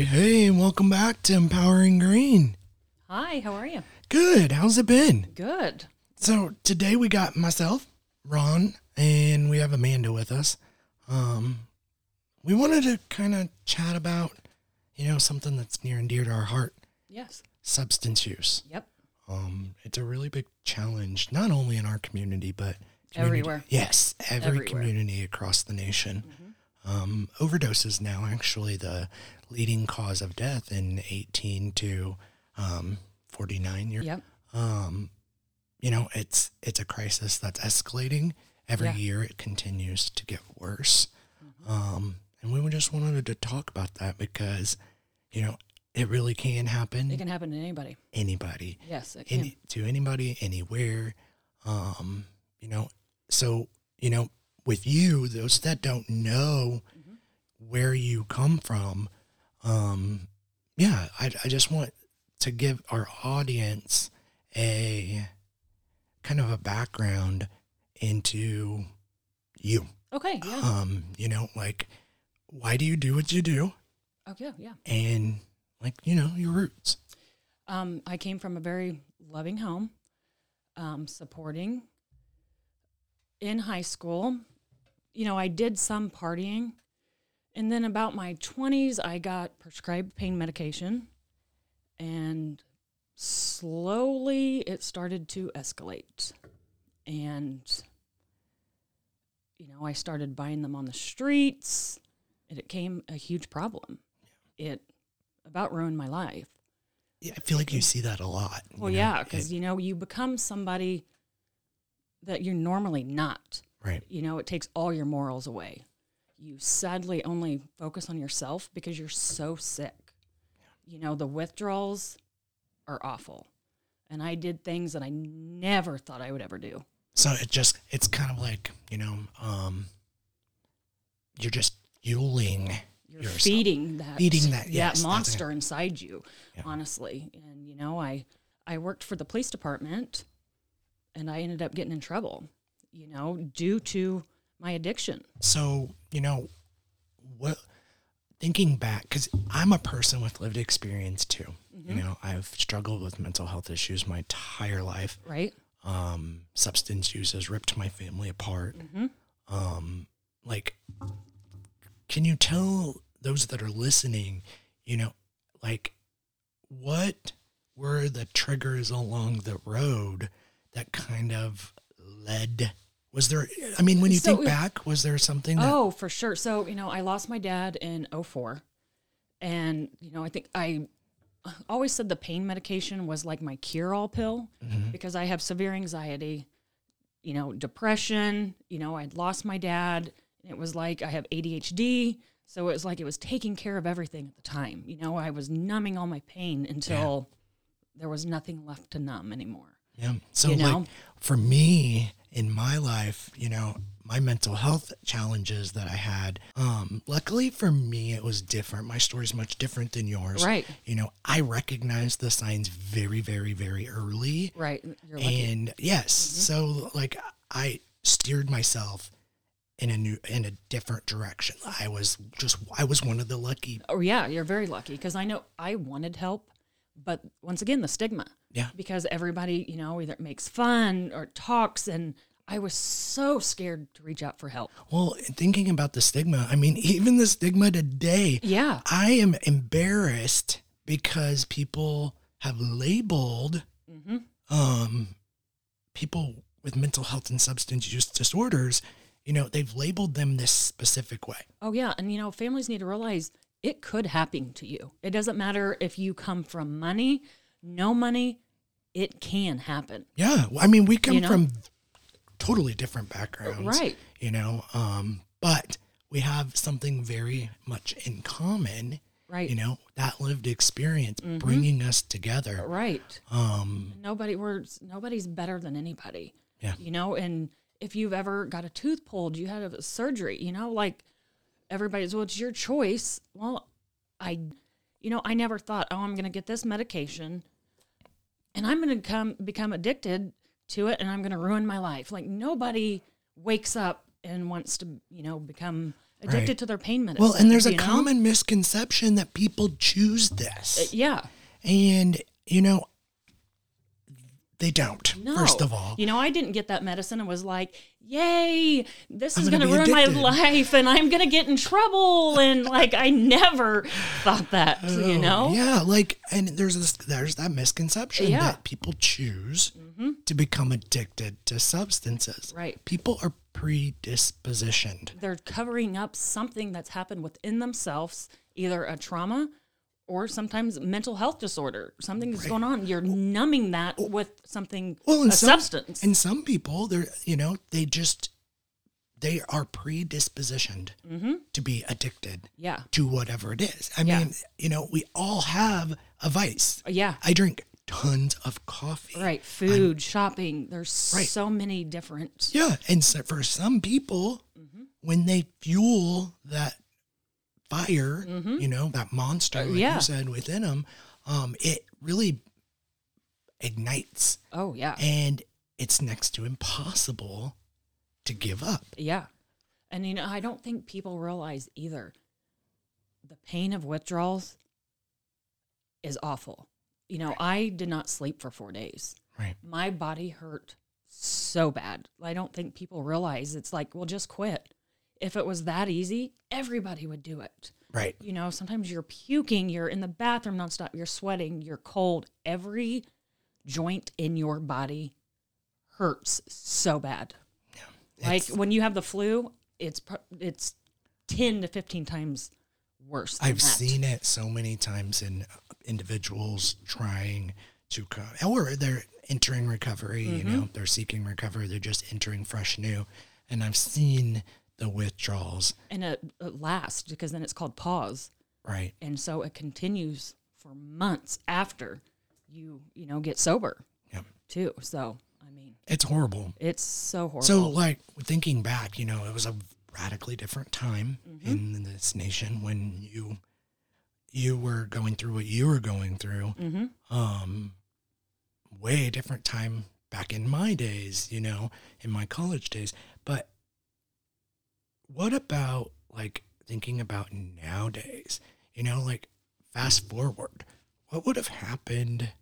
Hey, hey, and welcome back to Empowering Greene. Hi, how are you? Good. How's it been? Good. So today we got myself, Ron, and we have Amanda with us. Um, we wanted to kind of chat about, you know, something that's near and dear to our heart: Yes. substance use. Yep. Um, it's a really big challenge, not only in our community, but community- Everywhere. Yes, every Everywhere. community across the nation. Mm-hmm. Um, overdose is now actually the leading cause of death in 18 to um, 49 years. Yep. Um, you know, it's it's a crisis that's escalating every Yeah. year. It continues to get worse. Um, and we just wanted to talk about that because, you know, it really can happen. It can happen to anybody. anybody Yes, it can. any, to anybody anywhere um you know so you know with you those that don't know Mhm. where you come from um yeah I, I just want to give our audience a kind of a background into you Okay, yeah. um you know like why do you do what you do oh, yeah, yeah. and like you know your roots Um, I came from a very loving home, um, supporting. In high school, you know, I did some partying. And then about my 20s, I got prescribed pain medication. And slowly it started to escalate. And, you know, I started buying them on the streets. And it became a huge problem. It about ruined my life. yeah, i feel like you see that a lot Well, know? yeah, because you know you become somebody that you're normally not. Right You know, it takes all your morals away. You sadly only focus on yourself because you're so sick. You know, the withdrawals are awful, and I did things that I never thought I would ever do. So it just it's kind of like, you know, um you're just fueling You're yourself. feeding that Feeding that, yes, that's it. monster inside you, Yeah. honestly. And you know, I I worked for the police department, and I ended up getting in trouble. You know, due to my addiction. So, you know, what thinking back cuz I'm a person with lived experience too. Mm-hmm. You know, I've struggled with mental health issues my entire life. Right? Um substance use has ripped my family apart. Mm-hmm. um like can you tell those that are listening you know like what were the triggers along the road that kind of led was there i mean when you So- think back was there something that Oh, for sure. So, you know, I lost my dad in 04. And, you know, I think I always said the pain medication was like my cure all pill Mhm. because I have severe anxiety, you know, depression. You know, I'd lost my dad. It was like I have ADHD. So it was like it was taking care of everything at the time. You know, I was numbing all my pain until there was nothing left to numb anymore. Yeah so you know? like for me in my life you know my mental health challenges that i had um luckily for me it was different my story's much different than yours Right. you know, I recognized the signs very, very, very early. Right. And yes, so like I steered myself in a new, in a different direction. I was just, I was one of the lucky. Oh yeah, you're very lucky because I know I wanted help, but once again the stigma. Yeah. Because everybody, you know, either makes fun or talks, and I was so scared to reach out for help. Well, thinking about the stigma, I mean, even the stigma today, Yeah. I am embarrassed because people have labeled hmm um, people with mental health and substance use disorders. You know, they've labeled them this specific way. Oh yeah, and you know, families need to realize it could happen to you. It doesn't matter if you come from money, no money, it can happen. Yeah, well, I mean, we come You know? from totally different backgrounds, Right. You know, um, but we have something very much in common. Right. You know, that lived experience bringing us together. Right. Um, Nobody we're nobody's better than anybody. Yeah. You know, and if you've ever got a tooth pulled, you had a surgery, you know, like everybody's well, it's your choice. Well, I you know, I never thought, oh, I'm gonna get this medication and I'm gonna come become addicted to it and I'm gonna ruin my life. Like nobody wakes up and wants to, you know, become addicted Right. to their pain medicine. Well, and there's a know? common misconception that people choose this. Uh, yeah. And, you know, they don't, No. first of all. You know, I didn't get that medicine and was like, yay, this I'm is gonna going to ruin addicted. my life and I'm going to get in trouble. And like, I never thought that, oh, you Oh, know? Yeah, like, and there's this, there's that misconception Yeah. that people choose mm-hmm. to become addicted to substances. Right. People are predispositioned. They're covering up something that's happened within themselves, either a trauma or sometimes mental health disorder. Something is going on. You're numbing that with something, Well, a some, substance. And some people, they're, you know, they just, they are predispositioned mm-hmm. to be addicted yeah. to whatever it is. I Yeah. mean, you know, we all have a vice. Uh, yeah. I drink tons of coffee. Right. Food, shopping. There's Right. so many different. Yeah. And so for some people, mm-hmm. when they fuel that fire, you know, that monster, like yeah. you said, within them, um, it really ignites Oh, yeah. and it's next to impossible to give up. Yeah. And you know, I don't think people realize either the pain of withdrawals is awful. You know, I did not sleep for 4 days. Right. My body hurt so bad. I don't think people realize it's like, well, just quit. If it was that easy, everybody would do it. Right. You know, sometimes you're puking, you're in the bathroom nonstop, you're sweating, you're cold. Every joint in your body hurts so bad. Yeah, Like when you have the flu, it's it's ten to fifteen times worse. I've that. seen it so many times in individuals trying to come, or they're entering recovery, you know, Mm-hmm. they're seeking recovery, they're just entering fresh new. And I've seen the withdrawals, and it, it lasts because then it's called PAWS, right? and so it continues for months after you you know get sober Yeah. too. So I mean, It's horrible. it's so horrible. So, like, thinking back, you know, it was a radically different time Mm-hmm. in this nation when you you were going through what you were going through. hmm um way different time back in my days you know in my college days but what about like thinking about nowadays? You know like fast forward. What would have happened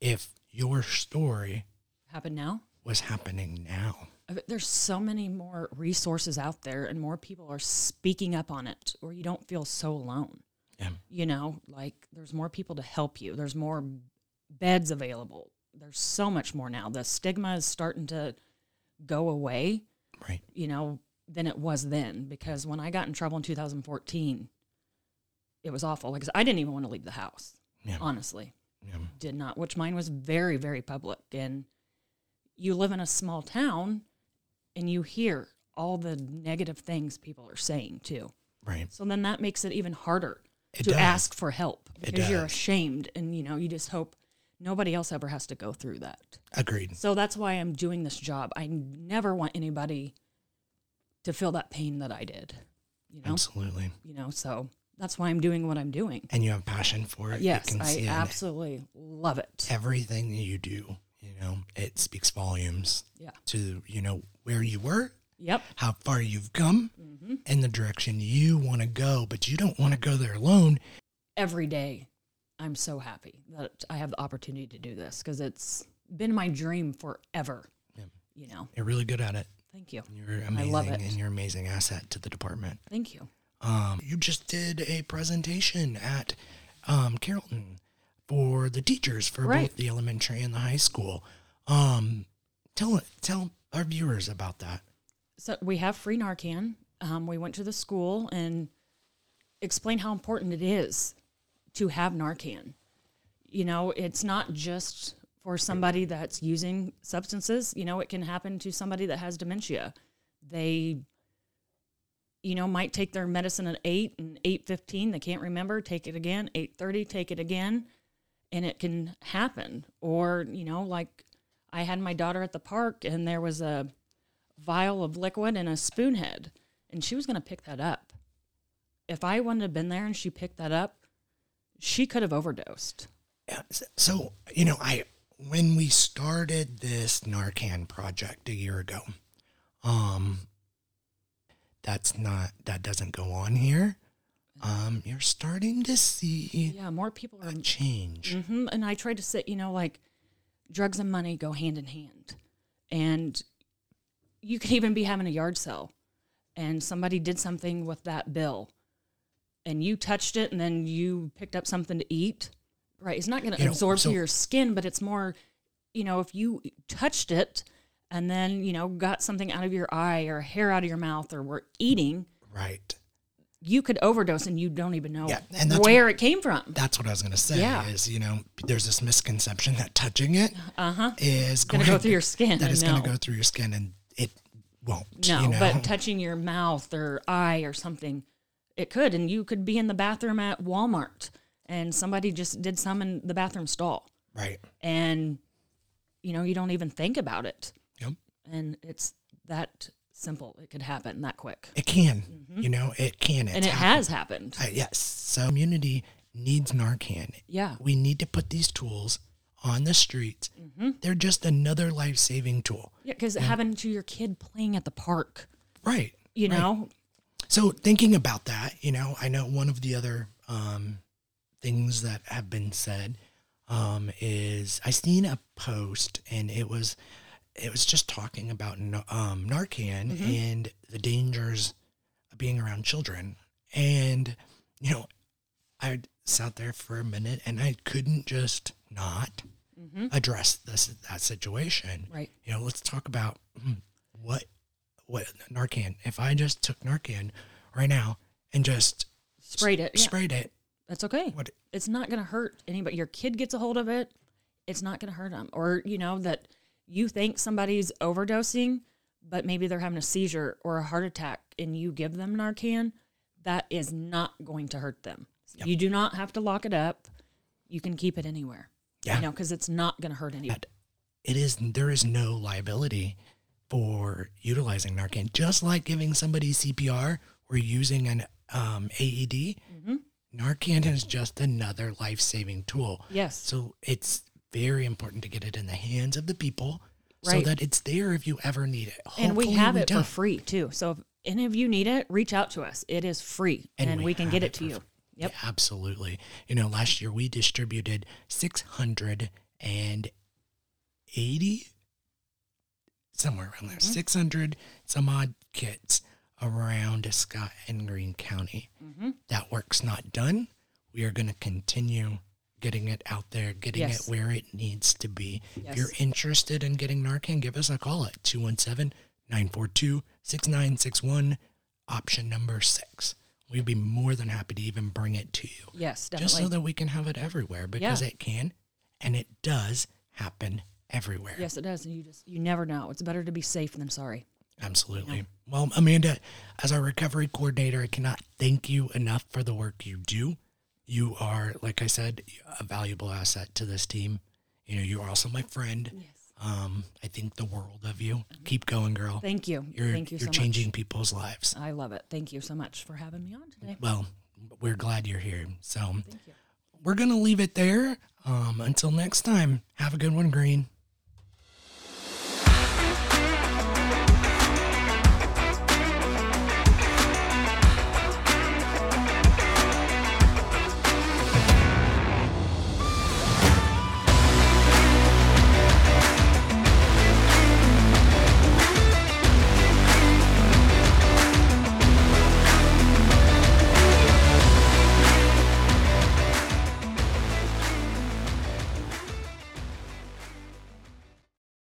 if your story happened now. was happening now? Uh, there's so many more resources out there, and more people are speaking up on it, or you don't feel so alone. yeah. You know like there's more people to help you. There's more beds available. There's so much more now. The stigma is starting to go away. Right. You know than it was then because when i got in trouble in 2014 it was awful because i didn't even want to leave the house yeah. honestly. Yeah. Did not which mine was very very public and you live in a small town and you hear all the negative things people are saying too. Right. So then that makes it even harder It to does. ask for help because you're ashamed and you know you just hope nobody else ever has to go through that. agreed. So that's why I'm doing this job. I never want anybody to feel that pain that I did. You know, absolutely you know, so that's why I'm doing what I'm doing. and you have passion for it Yes, I it absolutely love it. everything that you do you know it speaks volumes Yeah. to you know where you were Yep. how far you've come hmm and the direction you want to go but you don't want to go there alone Every day, I'm so happy that I have the opportunity to do this because it's been my dream forever. Yeah. You know, you're really good at it thank you. you're I amazing love it. and you're an amazing asset to the department Thank you. um, you just did a presentation at um, carrollton for the teachers for Right. both the elementary and the high school um, tell tell our viewers about that So we have free Narcan. Um, we went to the school and explained how important it is to have Narcan. You know, it's not just for somebody that's using substances. You know, it can happen to somebody that has dementia. They, you know, might take their medicine at eight and eight fifteen. They can't remember. Take it again. Eight thirty. Take it again, and it can happen. Or you know, like I had my daughter at the park, and there was a vial of liquid and a spoon head, and she was going to pick that up. If I wouldn't have been there and she picked that up, she could have overdosed. So, you know, I when we started this Narcan project a year ago, um that's not that doesn't go on here, um, you're starting to see Yeah, more people are change. hmm And I try to say, you know, like drugs and money go hand in hand. And you could even be having a yard sale and somebody did something with that bill and you touched it and then you picked up something to eat. Right. It's not going to You know, absorb so- through your skin, but it's more, you know, if you touched it and then, you know, got something out of your eye or hair out of your mouth or were eating, Right. you could overdose and you don't even know Yeah, and where it came from. That's what I was gonna say. Yeah. Is you know there's this misconception that touching it Uh huh. is Going to go through your skin. That is going to go through your skin, and it won't. No, you know? but touching your mouth or eye or something, it could. And you could be in the bathroom at Walmart and somebody just did some in the bathroom stall. right. And, you know, you don't even think about it. Yep. And it's that simple. It could happen that quick. It can. You know, it can. It's Mm-hmm. and it happened. has happened. Uh, yes. So community needs Narcan. yeah. We need to put these tools on the streets. They're just another life saving tool. Yeah. Because having to your kid playing at the park, Right. you right. know, So thinking about that, you know, I know one of the other um, things that have been said um, is I seen a post and it was it was just talking about um, Narcan and the dangers of being around children. And you know, I sat there for a minute and I couldn't just not address this that situation. right. You know, let's talk about hmm, what what Narcan. If I just took Narcan right now and just Sprayed it. Yeah. sprayed it, That's okay. what it's not going to hurt anybody. Your kid gets a hold of it, it's not going to hurt them. Or, you know, that you think somebody's overdosing, but maybe they're having a seizure or a heart attack and you give them Narcan, that is not going to hurt them. You do not have to lock it up. You can keep it anywhere. Yeah. You know, because it's not going to hurt anybody. it is there is no liability for utilizing Narcan. Just like giving somebody CPR or using an um, AED. Narcan is just another life saving tool. Yes. So it's very important to get it in the hands of the people so that it's there if you ever need it. and we Hopefully have it don't. for free too. So if any of you need it, reach out to us. It is free and, we, can get it to you. free. Yep. Yeah, absolutely. You know, last year we distributed 680 somewhere around there, Mm-hmm. 600 some odd kits around Scott and Greene County. Mm-hmm. That work's not done. We are going to continue getting it out there, getting Yes. it where it needs to be. If you're interested in getting Narcan, give us a call at 217 942 6961, option number six. We'd be more than happy to even bring it to you Yes, definitely. just so that we can have it everywhere because Yeah. it can and it does happen everywhere. yes, it does. And you just, you never know. It's better to be safe than sorry. Absolutely. Well, Amanda, as our recovery coordinator, I cannot thank you enough for the work you do. You are, like I said, a valuable asset to this team. You know, you are also my friend. Yes. Um, I think the world of you. Keep going, girl. Thank you. You're Thank you you're so changing much. people's lives. I love it. Thank you so much for having me on today. Well, we're glad you're here. So Thank you. we're gonna leave it there. Um, until next time, have a good one, Greene.